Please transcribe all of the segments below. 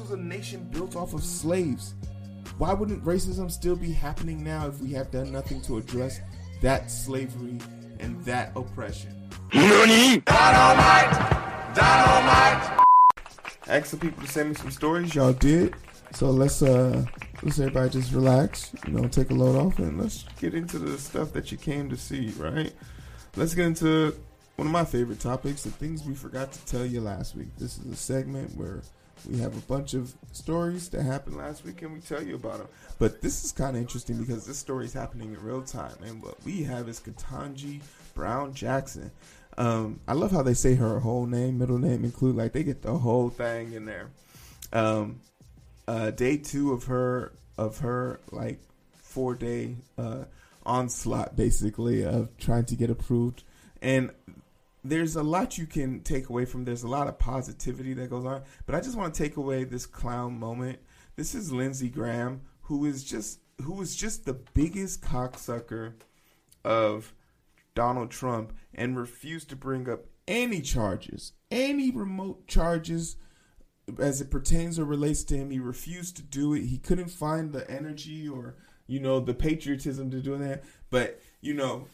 was a nation built off of slaves. Why wouldn't racism still be happening now if we have done nothing to address that slavery and that oppression? Dynamite! Dynamite! Ask some people to send me some stories. Y'all did. So let's uh let's everybody just relax, you know, take a load off and let's get into the stuff that you came to see, right? Let's get into one of my favorite topics, the things we forgot to tell you last week. This is a segment where we have a bunch of stories that happened last week and we tell you about them. But this is kind of interesting because this story is happening in real time. And what we have is Ketanji Brown Jackson. Um, I love how they say her whole name, middle name include, like they get the whole thing in there. Um, uh, day two of her of her like four day uh, onslaught, basically of trying to get approved, and there's a lot you can take away from. There's a lot of positivity that goes on, but I just want to take away this clown moment. This is Lindsey Graham, who is just who is just the biggest cocksucker of Donald Trump and refused to bring up any charges, any remote charges as it pertains or relates to him. He refused to do it. He couldn't find the energy or you know the patriotism to do that. But you know,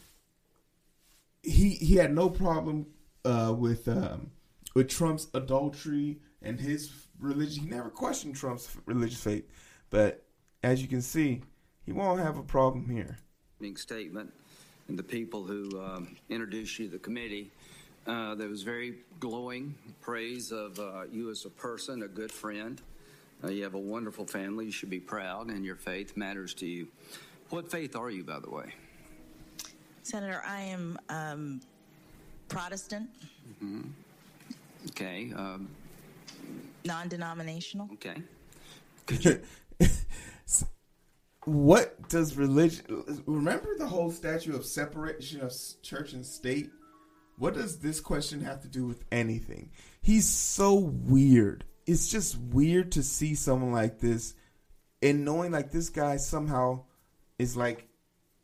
he he had no problem uh, with um, with Trump's adultery and his religion. He never questioned Trump's religious faith. But as you can see, he won't have a problem here. Statement and the people who um, introduced you to the committee. Uh, that was very glowing praise of uh, you as a person, a good friend. Uh, you have a wonderful family. You should be proud, and your faith matters to you. What faith are you, by the way? Senator, I am um, Protestant. Mm-hmm. Okay. Um, non denominational. Okay. what does religion remember the whole statue of separation of church and state what does this question have to do with anything? He's so weird. It's just weird to see someone like this and knowing like this guy somehow is like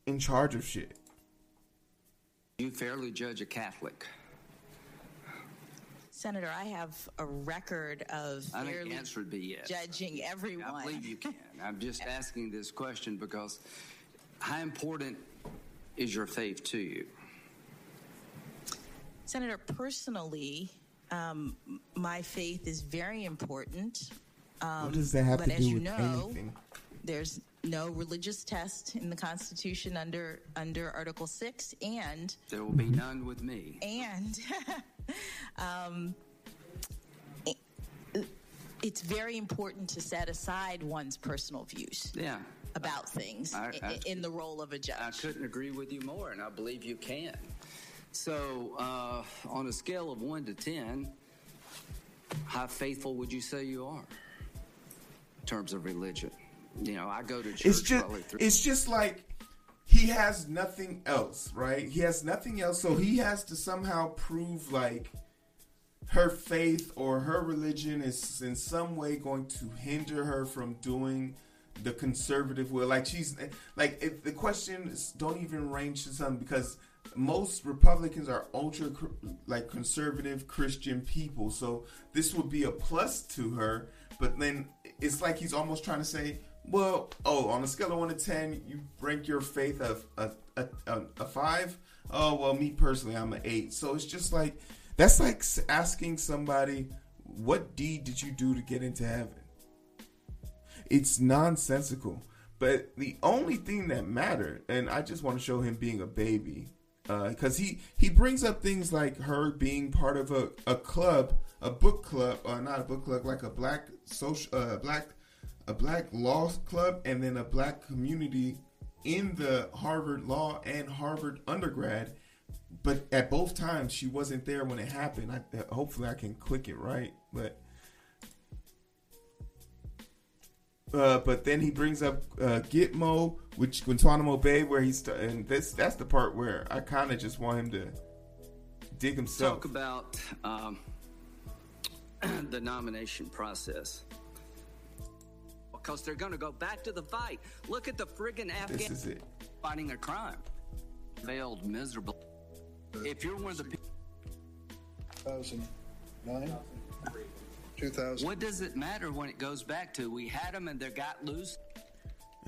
in charge of shit. You fairly judge a Catholic. Senator, I have a record of I think the answer would be yes. judging everyone. I believe you can. I'm just asking this question because how important is your faith to you? Senator, personally, um, my faith is very important. Um, what does that have to do you with know, anything? There's no religious test in the Constitution under under Article Six, and there will be none with me. And um, it, it's very important to set aside one's personal views. Yeah. About things I, I, in the role of a judge. I couldn't agree with you more, and I believe you can. So, uh, on a scale of one to 10, how faithful would you say you are in terms of religion? You know, I go to church. It's just, it's just like he has nothing else, right? He has nothing else, so he has to somehow prove like her faith or her religion is in some way going to hinder her from doing the conservative will. Like she's like if the question is, don't even range to something because most Republicans are ultra like conservative Christian people. So this would be a plus to her. But then it's like he's almost trying to say, well, oh, on a scale of one to ten, you rank your faith of a, a, a, a five. Oh well, me personally, I'm an eight. So it's just like that's like asking somebody, what deed did you do to get into heaven? It's nonsensical. But the only thing that mattered, and I just want to show him being a baby, because uh, he he brings up things like her being part of a, a club, a book club, uh, not a book club, like a black social, uh, black a black law club, and then a black community in the Harvard Law and Harvard undergrad. But at both times, she wasn't there when it happened. I, hopefully, I can click it right, but Uh, but then he brings up uh, Gitmo, which Guantanamo Bay, where he's st- and this that's the part where I kind of just want him to dig himself. Talk about um, the nomination process because they're going to go back to the fight. Look at the friggin' Afghan fighting a crime. Failed miserable. If you're one of the people. 2009? 2000. What does it matter when it goes back to we had them and they got loose?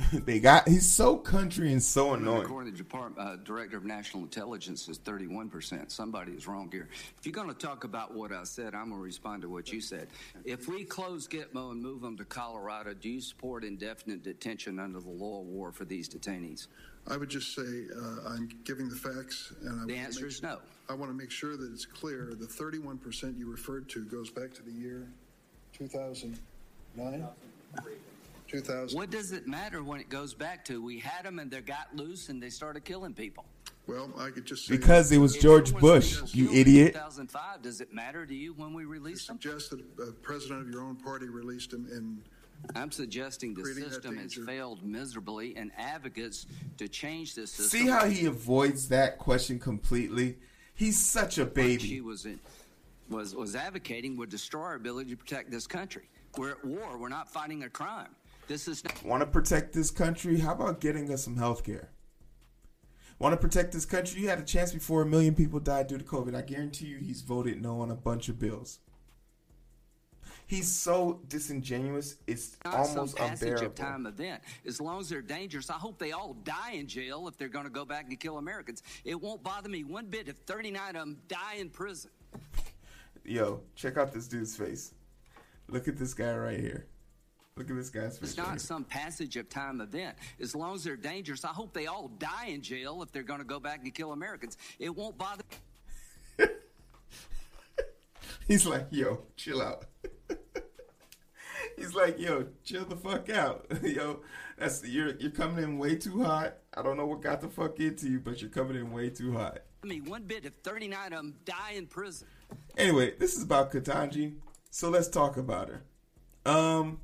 they got he's so country and so annoying. According to the Department, uh, Director of National Intelligence, is 31%. Somebody is wrong here. If you're going to talk about what I said, I'm going to respond to what you said. If we close Gitmo and move them to Colorado, do you support indefinite detention under the law of war for these detainees? I would just say uh, I'm giving the facts, and I The answer make- is no. I want to make sure that it's clear. The 31 percent you referred to goes back to the year 2009. 2000. What does it matter when it goes back to we had them and they got loose and they started killing people? Well, I could just say Because it was George there Bush, you idiot. 2005, does it matter to you when we release them? suggest that a president of your own party released him in. I'm suggesting the system has failed miserably, and advocates to change this system. See how he avoids that question completely? He's such a what baby. she was in, was was advocating would destroy our ability to protect this country. We're at war. We're not fighting a crime. This is not. Want to protect this country? How about getting us some health care? Want to protect this country? You had a chance before a million people died due to COVID. I guarantee you he's voted no on a bunch of bills. He's so disingenuous, it's Not some almost passage unbearable. of time event. As long as they're dangerous, I hope they all die in jail if they're going to go back and kill Americans. It won't bother me one bit if 39 of them die in prison. Yo, check out this dude's face. Look at this guy right here. Look at this guy's face. It's not some passage of time event. As long as they're dangerous, I hope they all die in jail if they're going to go back and kill Americans. It won't bother He's like, yo, chill out. He's like, yo, chill the fuck out. yo, that's you're you're coming in way too hot. I don't know what got the fuck into you, but you're coming in way too hot. me one bit if 39 of them die in prison. Anyway, this is about Ketanji, so let's talk about her. Um,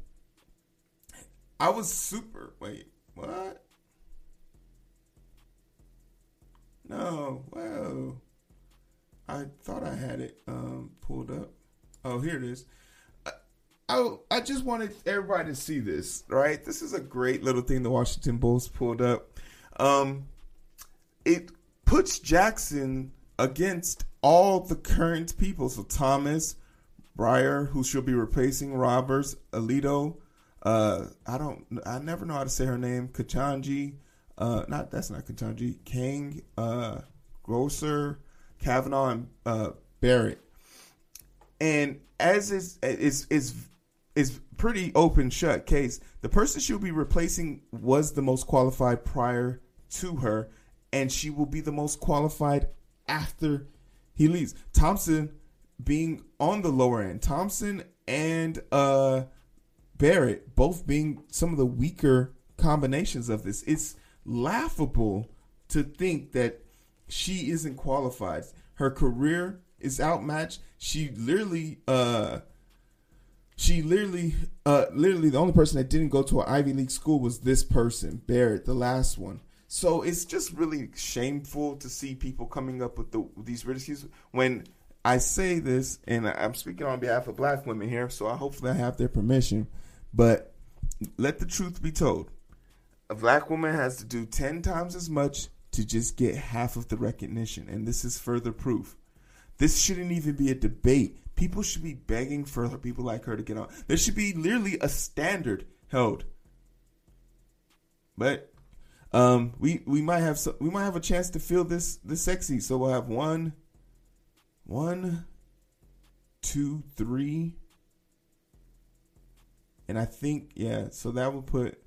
I was super. Wait, what? No, whoa. I thought I had it um pulled up. Oh, here it is. I, I I just wanted everybody to see this, right? This is a great little thing the Washington Bulls pulled up. Um, it puts Jackson against all the current people. So Thomas, Breyer, who she'll be replacing, Roberts, Alito. Uh, I don't, I never know how to say her name. Kachanji, uh, not that's not Kachanji. Kang, uh, Grosser, Kavanaugh, and uh, Barrett. And as is is is is pretty open shut case. The person she'll be replacing was the most qualified prior to her, and she will be the most qualified after he leaves. Thompson being on the lower end. Thompson and uh Barrett both being some of the weaker combinations of this. It's laughable to think that she isn't qualified. Her career is outmatched. She literally uh she literally uh literally the only person that didn't go to an Ivy League school was this person, Barrett, the last one. So it's just really shameful to see people coming up with the, these ridiculous when I say this, and I'm speaking on behalf of black women here, so I hopefully I have their permission. But let the truth be told. A black woman has to do 10 times as much to just get half of the recognition. And this is further proof. This shouldn't even be a debate. People should be begging for people like her to get on. There should be literally a standard held. But um, we we might have some, we might have a chance to feel this this sexy. So we'll have one, one, two, three, and I think yeah. So that will put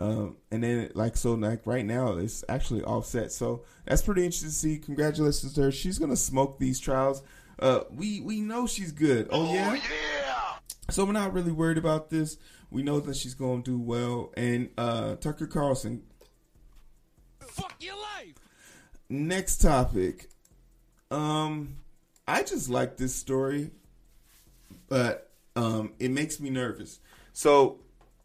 um, and then like so like right now it's actually offset. So that's pretty interesting to see. Congratulations to her. She's gonna smoke these trials. Uh, we we know she's good. Oh yeah. So we're not really worried about this. We know that she's gonna do well. And uh, Tucker Carlson. Fuck your life. Next topic. Um, I just like this story, but um, it makes me nervous. So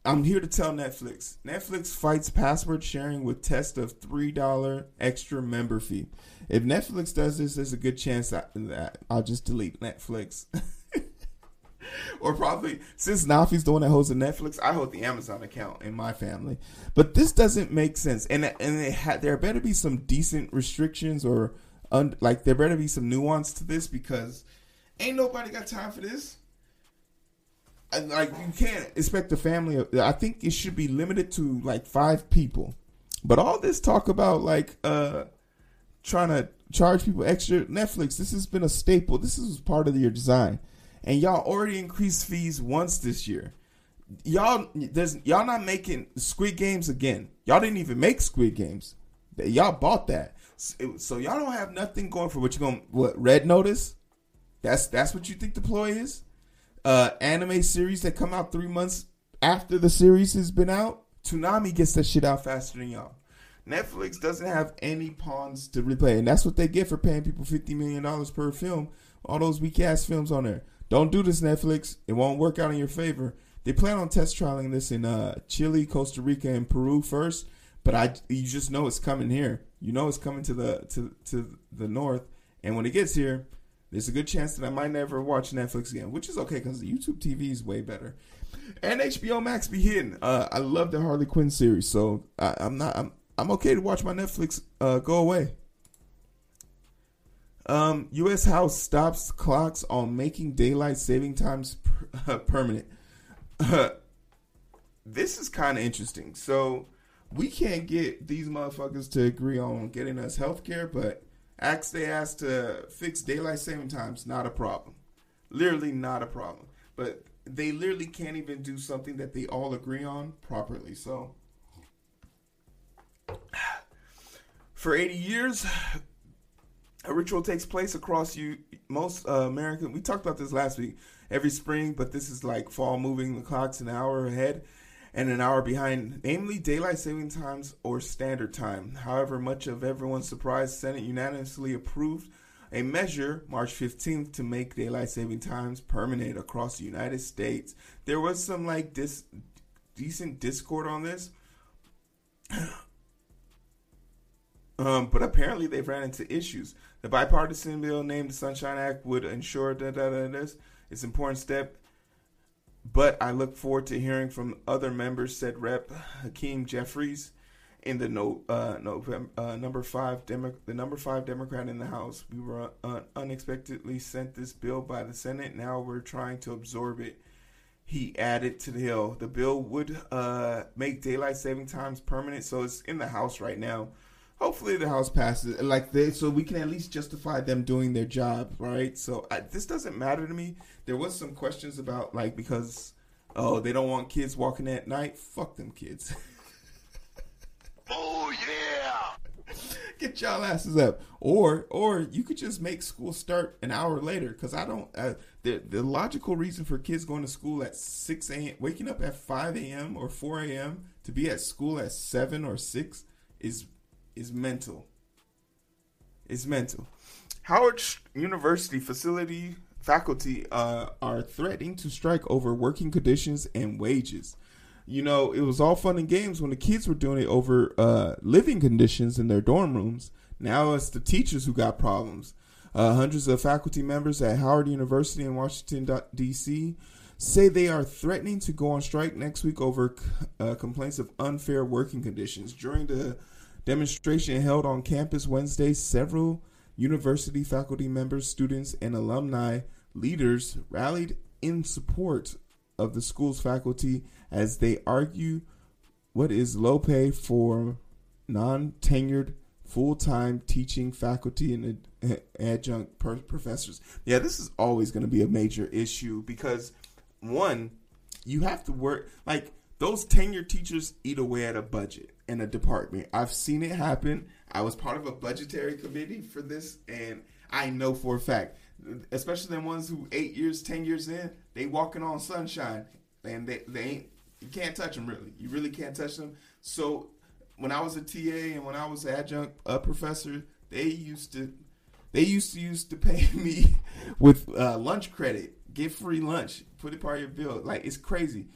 I'm here to tell Netflix. Netflix fights password sharing with test of three dollar extra member fee. If Netflix does this, there's a good chance that, I'll just delete Netflix. or probably since Nafi's the one that holds the Netflix, I hold the Amazon account in my family. But this doesn't make sense, and and ha- there better be some decent restrictions or un- like there better be some nuance to this because ain't nobody got time for this. Like you can't expect a family. Of, I think it should be limited to like five people. But all this talk about like uh trying to charge people extra Netflix, this has been a staple. This is part of your design, and y'all already increased fees once this year. Y'all, there's y'all not making Squid Games again. Y'all didn't even make Squid Games. Y'all bought that, so, so y'all don't have nothing going for what you're gonna What Red Notice? That's that's what you think the ploy is. Uh, anime series that come out three months after the series has been out. Toonami gets that shit out faster than y'all. Netflix doesn't have any pawns to replay, and that's what they get for paying people fifty million dollars per film. All those weak ass films on there. Don't do this, Netflix. It won't work out in your favor. They plan on test trialing this in uh, Chile, Costa Rica, and Peru first, but I you just know it's coming here. You know it's coming to the to to the north, and when it gets here, there's a good chance that I might never watch Netflix again, which is okay because YouTube TV is way better. And HBO Max be hitting. Uh, I love the Harley Quinn series, so I, I'm not. I'm I'm okay to watch my Netflix uh, go away. Um, U.S. House stops clocks on making daylight saving times per, permanent. this is kind of interesting. So we can't get these motherfuckers to agree on getting us health care, but ask they asked to fix daylight saving times, not a problem. Literally not a problem. But they literally can't even do something that they all agree on properly. So for 80 years, a ritual takes place across you most uh, American. We talked about this last week. Every spring, but this is like fall, moving the clocks an hour ahead and an hour behind, namely daylight saving times or standard time. However, much of everyone's surprise, Senate unanimously approved a measure March 15th to make daylight saving times permanent across the United States. There was some like dis- decent discord on this. Um, but apparently they've ran into issues. The bipartisan bill named the Sunshine Act would ensure that this. It's an important step, but I look forward to hearing from other members," said Rep. Hakeem Jeffries, in the no, uh, November, uh, number five Demo- the number five Democrat in the House. We were uh, unexpectedly sent this bill by the Senate. Now we're trying to absorb it. He added to the hill. The bill would uh, make daylight saving times permanent, so it's in the House right now hopefully the house passes like they so we can at least justify them doing their job right? So I, this doesn't matter to me. There was some questions about like because oh they don't want kids walking at night? Fuck them kids. Oh yeah! get y'all asses up. Or or you could just make school start an hour later because i don't uh, the, the logical reason for kids going to school at 6 a.m waking up at 5 a.m or 4 a.m to be at school at 7 or 6 is is mental it's mental howard university facility faculty uh, are threatening to strike over working conditions and wages you know, it was all fun and games when the kids were doing it over uh, living conditions in their dorm rooms. Now it's the teachers who got problems. Uh, hundreds of faculty members at Howard University in Washington, D.C. say they are threatening to go on strike next week over uh, complaints of unfair working conditions. During the demonstration held on campus Wednesday, several university faculty members, students, and alumni leaders rallied in support of the school's faculty as they argue what is low pay for non tenured full time teaching faculty and ad- adjunct professors. Yeah, this is always going to be a major issue because, one, you have to work, like, those tenured teachers eat away at a budget in a department. I've seen it happen. I was part of a budgetary committee for this, and I know for a fact especially the ones who eight years, ten years in, they walking on sunshine, and they they ain't you can't touch them really. You really can't touch them. So when I was a TA and when I was an adjunct uh, professor, they used to they used to used to pay me with uh, lunch credit, get free lunch, put it part of your bill. Like it's crazy.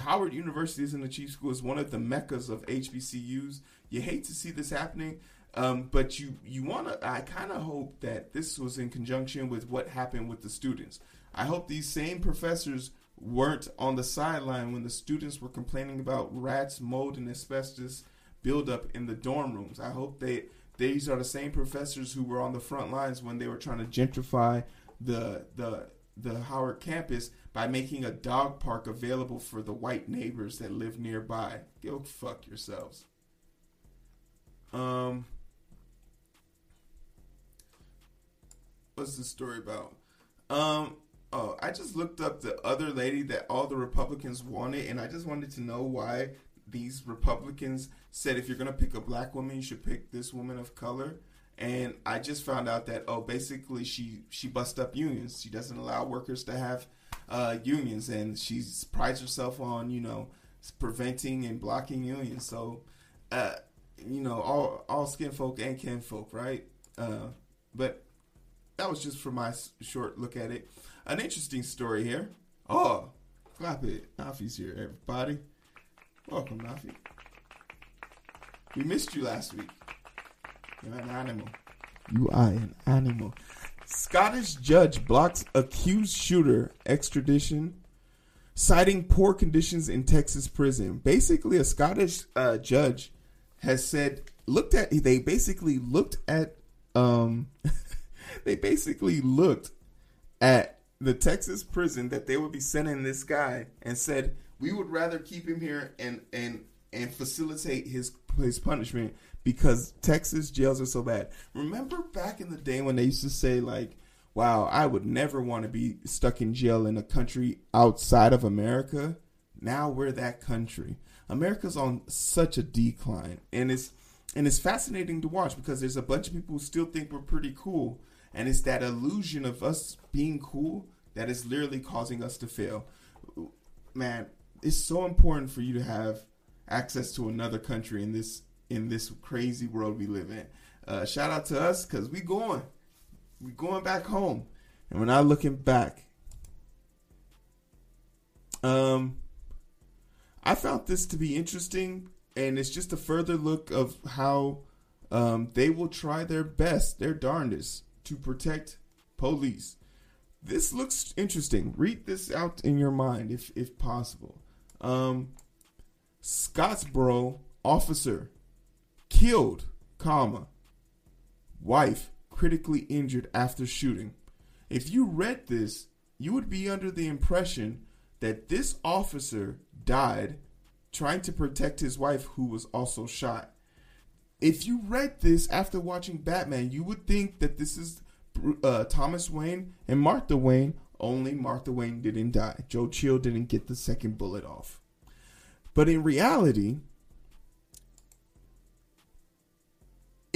Howard University is in the chief school. is one of the meccas of HBCUs. You hate to see this happening, um, but you you want to. I kind of hope that this was in conjunction with what happened with the students. I hope these same professors weren't on the sideline when the students were complaining about rats, mold, and asbestos buildup in the dorm rooms. I hope they these are the same professors who were on the front lines when they were trying to gentrify the the the Howard campus by making a dog park available for the white neighbors that live nearby. Go fuck yourselves. Um, what's the story about? Um, oh, I just looked up the other lady that all the Republicans wanted, and I just wanted to know why these Republicans said if you're gonna pick a black woman, you should pick this woman of color. And I just found out that oh, basically she she bust up unions. She doesn't allow workers to have uh, unions, and she prides herself on you know preventing and blocking unions. So, uh, you know, all all skin folk and kin folk, right? Uh, but that was just for my short look at it. An interesting story here. Oh, clap it. Nafi's here, everybody. Welcome, Nafi. We missed you last week. You're an animal. You are an animal. Scottish judge blocks accused shooter extradition, citing poor conditions in Texas prison. Basically, a Scottish uh, judge has said, looked at, they basically looked at, um, they basically looked at the Texas prison that they would be sending this guy and said, we would rather keep him here and, and, and facilitate his his punishment because Texas jails are so bad. Remember back in the day when they used to say like, "Wow, I would never want to be stuck in jail in a country outside of America." Now we're that country. America's on such a decline, and it's and it's fascinating to watch because there's a bunch of people who still think we're pretty cool, and it's that illusion of us being cool that is literally causing us to fail. Man, it's so important for you to have access to another country in this in this crazy world we live in. Uh, shout out to us because we going, we going back home, and we're not looking back. Um, I found this to be interesting, and it's just a further look of how um, they will try their best, their darndest, to protect police. This looks interesting. Read this out in your mind, if if possible. Um, Scottsboro officer killed, comma, wife critically injured after shooting. If you read this, you would be under the impression that this officer died trying to protect his wife who was also shot. If you read this after watching Batman, you would think that this is uh, Thomas Wayne and Martha Wayne, only Martha Wayne didn't die. Joe Chill didn't get the second bullet off. But in reality,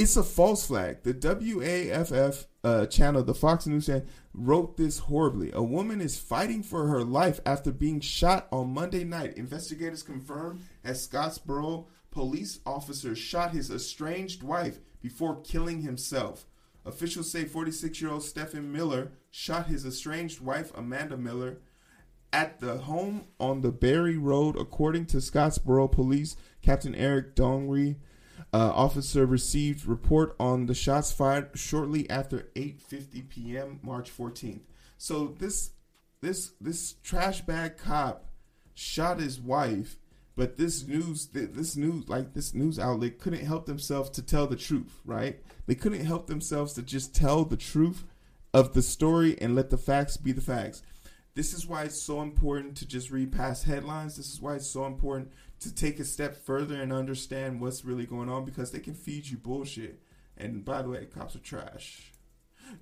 it's a false flag. The WAFF uh, channel, the Fox News channel, wrote this horribly. A woman is fighting for her life after being shot on Monday night. Investigators confirmed that Scottsboro police officer shot his estranged wife before killing himself. Officials say 46 year old Stephen Miller shot his estranged wife, Amanda Miller, at the home on the Berry Road, according to Scottsboro Police. Captain Eric Dongri uh, officer received report on the shots fired shortly after 8:50 p.m. March 14th. So this this this trash bag cop shot his wife, but this news this news like this news outlet couldn't help themselves to tell the truth, right? They couldn't help themselves to just tell the truth of the story and let the facts be the facts. This is why it's so important to just read past headlines. This is why it's so important to take a step further and understand what's really going on because they can feed you bullshit. And by the way, cops are trash.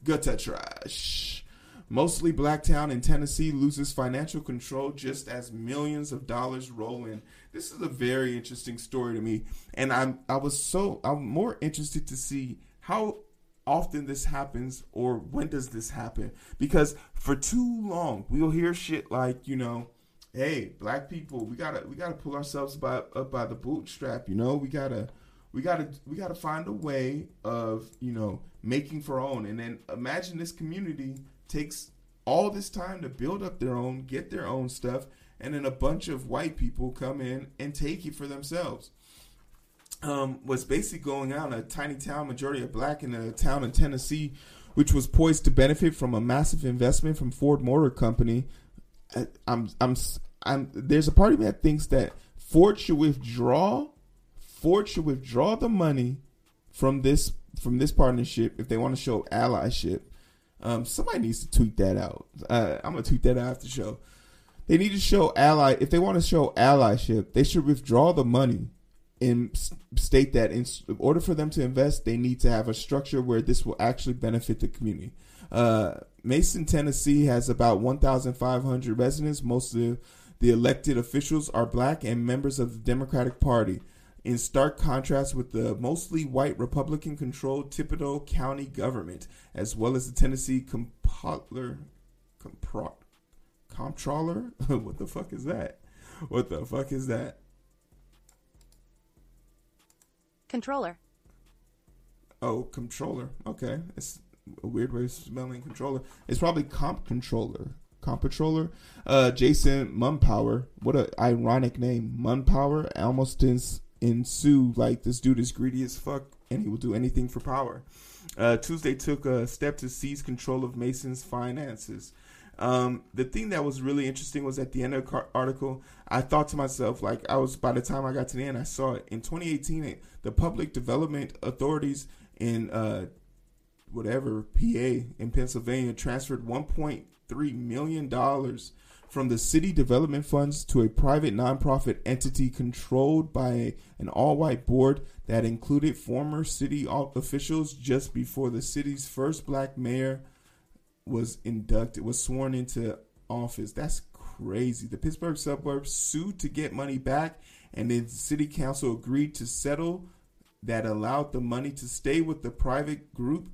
Gutter trash. Mostly Blacktown in Tennessee loses financial control just as millions of dollars roll in. This is a very interesting story to me, and I'm I was so I'm more interested to see how often this happens or when does this happen because for too long we'll hear shit like you know hey, black people, we gotta we gotta pull ourselves by up by the bootstrap. You know, we gotta we gotta we gotta find a way of you know making for our own. And then imagine this community takes all this time to build up their own, get their own stuff, and then a bunch of white people come in and take it for themselves. Um, what's basically going on a tiny town, majority of black in a town in Tennessee, which was poised to benefit from a massive investment from Ford Motor Company. I'm I'm I'm there's a part of me that thinks that Ford should withdraw Ford should withdraw the money from this from this partnership if they want to show allyship Um, somebody needs to tweet that out. Uh, I'm gonna tweet that out after the show. They need to show ally. If they want to show allyship, they should withdraw the money and state that in, order for them to invest, they need to have a structure where this will actually benefit the community. Uh, Mason, Tennessee has about 1,500 residents. Most of the, elected officials are black and members of the Democratic Party. In stark contrast with the mostly white Republican controlled Thibodeau County government, as well as the Tennessee Comptroller. Compro- Comptroller? what the fuck is that? What the fuck is that? Controller. Oh, controller. Okay, it's a weird way of spelling controller. It's probably comp controller. Comp controller. Uh, Jason Mumpower. What a ironic name. Mumpower. Almost ins- ensue like this dude is greedy as fuck, and he will do anything for power. Uh, Tuesday took a step to seize control of Mason's finances. Um, the thing that was really interesting was at the end of the article, I thought to myself, like, I was by the time I got to the end, I saw it in 2018. It, the public development authorities in uh, whatever PA in Pennsylvania transferred 1.3 million dollars from the city development funds to a private nonprofit entity controlled by an all-white board that included former city officials just before the city's first black mayor was inducted was sworn into office. That's crazy. The Pittsburgh suburbs sued to get money back and then city council agreed to settle that allowed the money to stay with the private group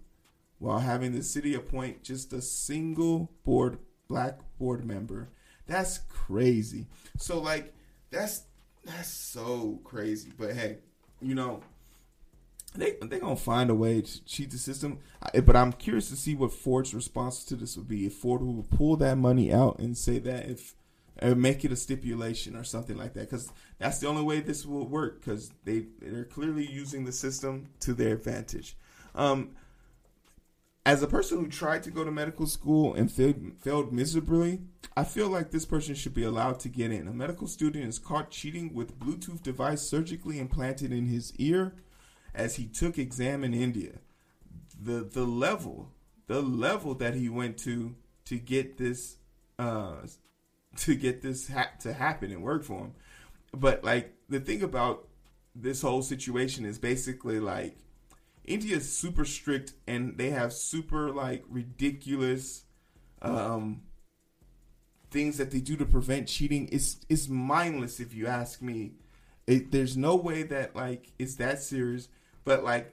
while having the city appoint just a single board black board member. That's crazy. So like that's that's so crazy. But hey, you know, they they gonna find a way to cheat the system. But I'm curious to see what Ford's response to this would be. If Ford will pull that money out and say that if or make it a stipulation or something like that, because that's the only way this will work. Because they they're clearly using the system to their advantage. Um, as a person who tried to go to medical school and failed, failed miserably, I feel like this person should be allowed to get in. A medical student is caught cheating with Bluetooth device surgically implanted in his ear as he took exam in India. The the level, the level that he went to to get this uh to get this ha- to happen and work for him. But like the thing about this whole situation is basically like India is super strict and they have super like ridiculous um things that they do to prevent cheating. It's it's mindless if you ask me. It, there's no way that like it's that serious. But like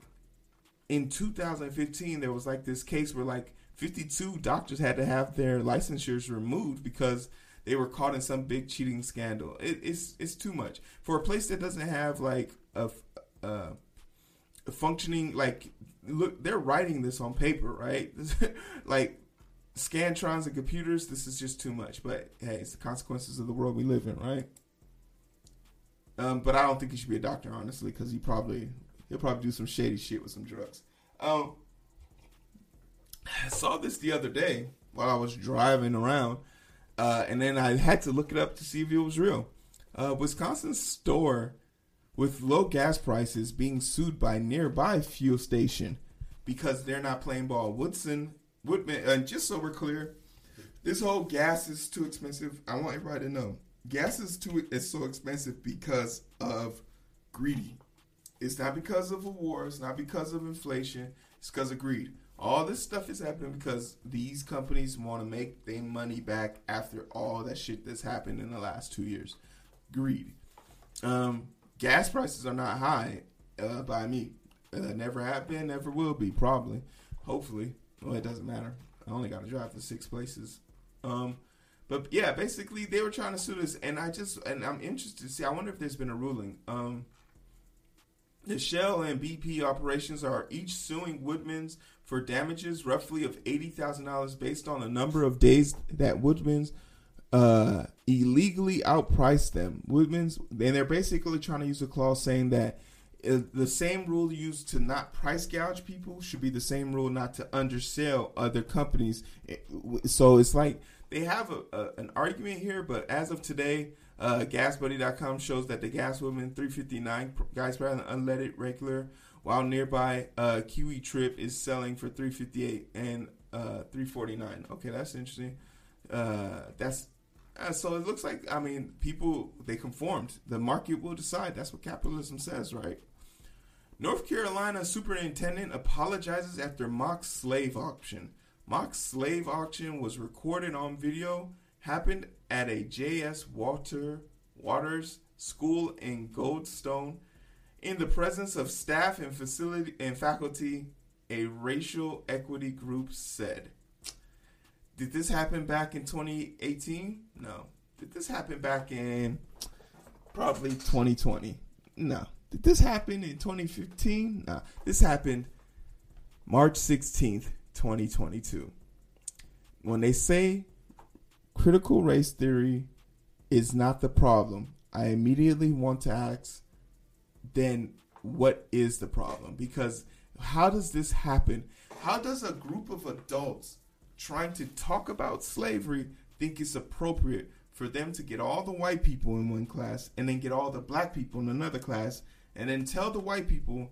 in 2015, there was like this case where like 52 doctors had to have their licensures removed because they were caught in some big cheating scandal. It, it's it's too much for a place that doesn't have like a, a, functioning like look. They're writing this on paper, right? like scantrons and computers. This is just too much. But hey, it's the consequences of the world we live in, right? Um, but I don't think he should be a doctor, honestly, because he probably he'll probably do some shady shit with some drugs. Um, I saw this the other day while I was driving around, uh, and then I had to look it up to see if it was real. Uh, Wisconsin store with low gas prices being sued by nearby fuel station because they're not playing ball. Woodson, Woodman, and just so we're clear, this whole gas is too expensive. I want everybody to know gas is too is so expensive because of greedy. It's not because of a war. It's not because of inflation. It's because of greed. All this stuff is happening because these companies want to make their money back after all that shit that's happened in the last two years. Greed. Um, gas prices are not high uh, by me. Uh, never have been, never will be, probably. Hopefully. Well, it doesn't matter. I only got to drive to six places. Um, but yeah, basically they were trying to sue this, and I just and I'm interested to see. I wonder if there's been a ruling. Um, the Shell and BP operations are each suing Woodman's for damages roughly of eighty thousand dollars based on the number of days that Woodman's uh, illegally outpriced them. Woodman's and they're basically trying to use a clause saying that uh, the same rule used to not price gouge people should be the same rule not to undersell other companies. So it's like they have a, a, an argument here, but as of today, uh, GasBuddy.com shows that the Gas Woman 359 guys price an unleaded regular, while nearby uh, Kwik Trip is selling for 358. And uh, 349. Okay, that's interesting. Uh, that's uh, so it looks like I mean people they conformed. The market will decide. That's what capitalism says, right? North Carolina superintendent apologizes after mock slave auction. Mock slave auction was recorded on video. Happened at a J.S. Walter Waters School in Goldstone, in the presence of staff and facility and faculty. A racial equity group said. Did this happen back in 2018? No. Did this happen back in probably 2020? No. Did this happen in 2015? No. This happened March 16th, 2022. When they say critical race theory is not the problem, I immediately want to ask then what is the problem? Because how does this happen? How does a group of adults trying to talk about slavery think it's appropriate for them to get all the white people in one class and then get all the black people in another class and then tell the white people,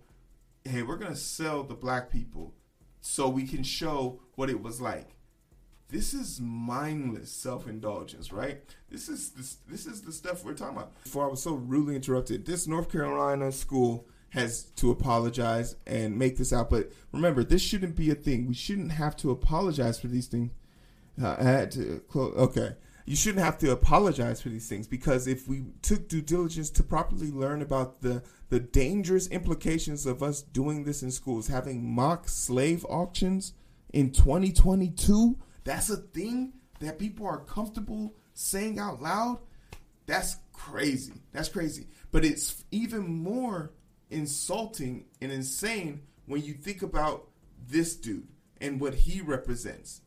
hey, we're going to sell the black people so we can show what it was like. This is mindless self-indulgence, right? This is this, this is the stuff we're talking about. Before I was so rudely interrupted, this North Carolina school has to apologize and make this out. But remember, this shouldn't be a thing. We shouldn't have to apologize for these things. Uh, I had to close. Okay. You shouldn't have to apologize for these things because if we took due diligence to properly learn about the the dangerous implications of us doing this in schools, having mock slave auctions in 2022, that's a thing that people are comfortable saying out loud. That's crazy. That's crazy. But it's even more insulting and insane when you think about this dude and what he represents.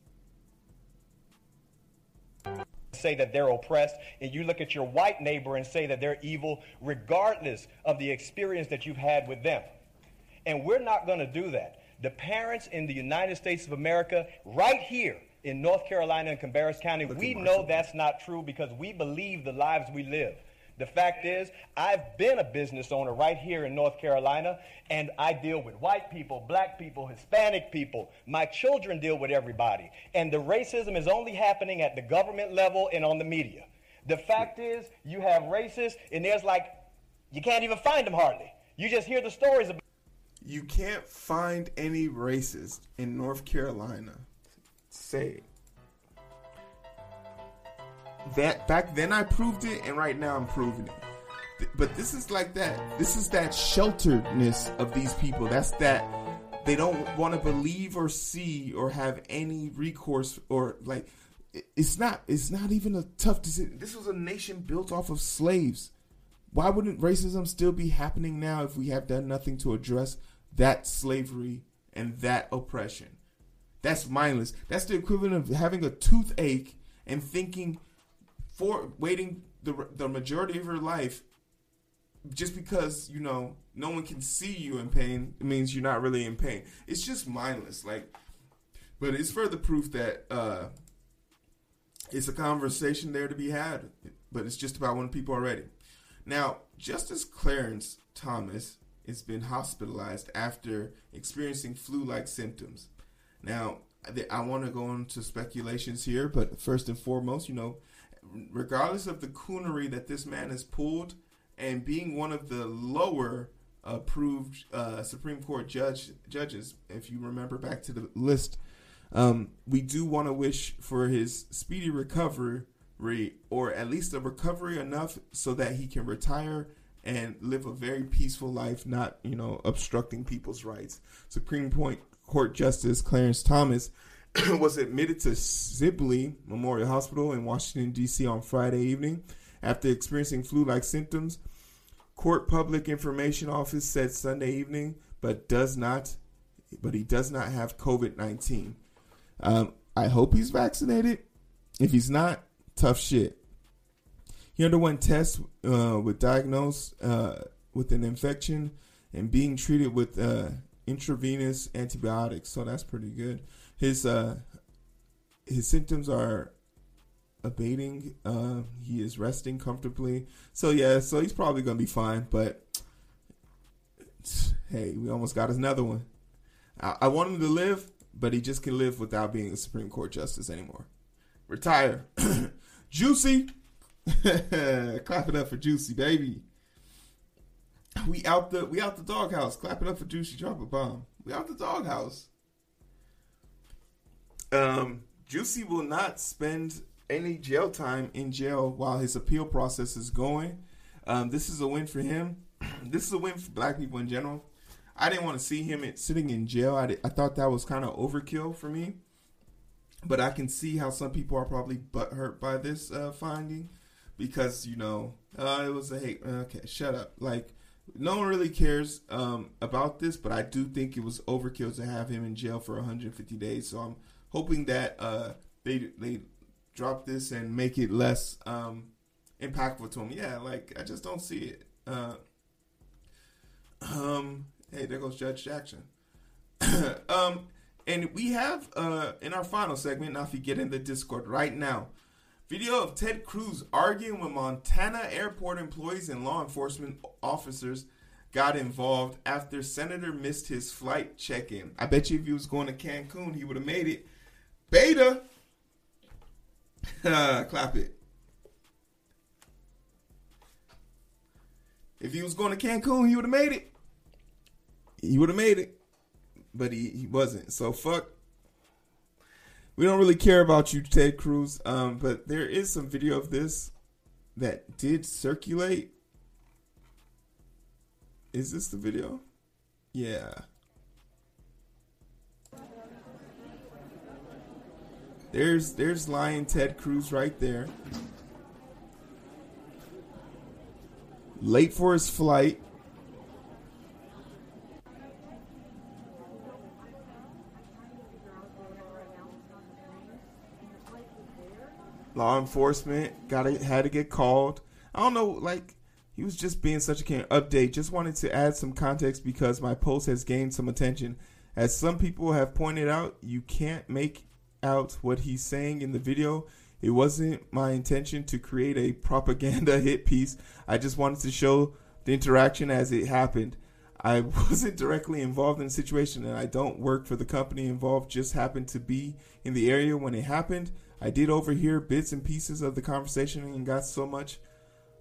Say that they're oppressed, and you look at your white neighbor and say that they're evil, regardless of the experience that you've had with them. And we're not going to do that. The parents in the United States of America, right here in North Carolina and Cabarrus County, we know that's not true because we believe the lives we live. The fact is, I've been a business owner right here in North Carolina, and I deal with white people, black people, Hispanic people. My children deal with everybody. And the racism is only happening at the government level and on the media. The fact is, you have racists, and there's like, you can't even find them hardly. You just hear the stories about. You can't find any racist in North Carolina. Say that back then I proved it, and right now I'm proving it. But this is like that. This is that shelteredness of these people. That's that they don't want to believe or see or have any recourse or like. It's not. It's not even a tough decision. This was a nation built off of slaves. Why wouldn't racism still be happening now if we have done nothing to address that slavery and that oppression? That's mindless. That's the equivalent of having a toothache and thinking for waiting the the majority of your life just because you know no one can see you in pain it means you're not really in pain. It's just mindless like but it's further proof that uh it's a conversation there to be had but it's just about one people already. Now justice clarence thomas has been hospitalized after experiencing flu-like symptoms. Now i want to go into speculations here but first and foremost you know regardless of the coonery that this man has pulled, and being one of the lower approved uh, Supreme Court judge judges, if you remember back to the list, um, we do want to wish for his speedy recovery, or at least a recovery enough so that he can retire and live a very peaceful life, not you know obstructing people's rights. Supreme Court Justice Clarence Thomas was admitted to Sibley Memorial Hospital in Washington, D.C. on Friday evening after experiencing flu like symptoms. Court Public Information Office said Sunday evening, but does not, but he does not have COVID nineteen. Um, I hope he's vaccinated. If he's not, tough shit. He underwent tests uh, with diagnosed uh, with an infection and being treated with uh, intravenous antibiotics. So that's pretty good his uh his symptoms are abating. Uh, he is resting comfortably. So yeah, so he's probably gonna be fine. But hey, we almost got another one. I, I want him to live. but he just can live without being a Supreme Court justice anymore. Retire. Juicy. Clap it up for Juicy, baby. We out the we out the doghouse. Clap it up for Juicy. Drop a bomb. We out the doghouse. Um, Jussie will not spend any jail time in jail while his appeal process is going. Um, this is a win for him. this is a win for black people in general. I didn't want to see him sitting in jail. I, did, I thought that was kind of overkill for me. But I can see how some people are probably butthurt by this uh, finding because, you know, uh, it was a hate. Okay, shut up. Like, no one really cares um, about this, but I do think it was overkill to have him in jail for 150 days. So I'm hoping that uh, they they drop this and make it less um, impactful to him. Yeah, like I just don't see it. Uh, um, hey, there goes Judge Jackson. um, and we have uh, in our final segment. Now, if you get in the Discord right now, video of Ted Cruz arguing with Montana airport employees and law enforcement officers got involved after Senator missed his flight check-in. I bet you if he was going to Cancun, he would have made it. Beta. Clap it. If he was going to Cancun, he would have made it. He would have made it. But he, he wasn't. So fuck. We don't really care about you, Ted Cruz. Um, but there is some video of this that did circulate. Is this the video? Yeah. There's there's lying Ted Cruz right there. Late for his flight. Law enforcement got had to get called. I don't know, like he was just being such a can update. Just wanted to add some context because my post has gained some attention. As some people have pointed out, you can't make out what he's saying in the video. It wasn't my intention to create a propaganda hit piece. I just wanted to show the interaction as it happened. I wasn't directly involved in the situation and I don't work for the company involved, just happened to be in the area when it happened. I did overhear bits and pieces of the conversation and got so much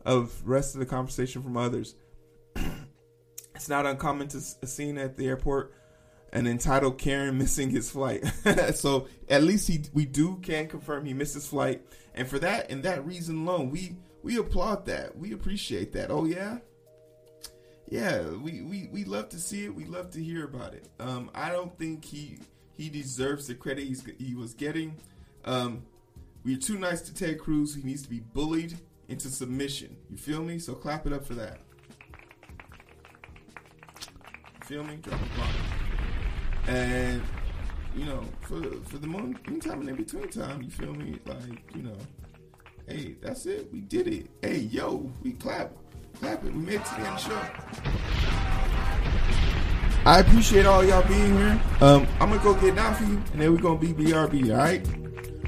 of rest of the conversation from others. it's not uncommon to see at the airport an entitled Karen missing his flight. so at least he we do can confirm he missed his flight, and for that and that reason alone, we we applaud that. We appreciate that. Oh yeah, yeah. We we we love to see it. We love to hear about it. Um, I don't think he he deserves the credit he's, he was getting. Um, we're too nice to Ted Cruz. He needs to be bullied into submission. You feel me? So clap it up for that. feel me? Drop a block. And you know, for for the meantime and in between time, you feel me? Like you know, hey, that's it. We did it. Hey, yo, we clap, clap it. We made it to the end show. I appreciate all y'all being here. Um, I'm gonna go get down for you, and then we're gonna be BRB. All right.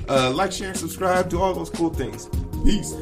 Uh, like, share, and subscribe. Do all those cool things. Peace.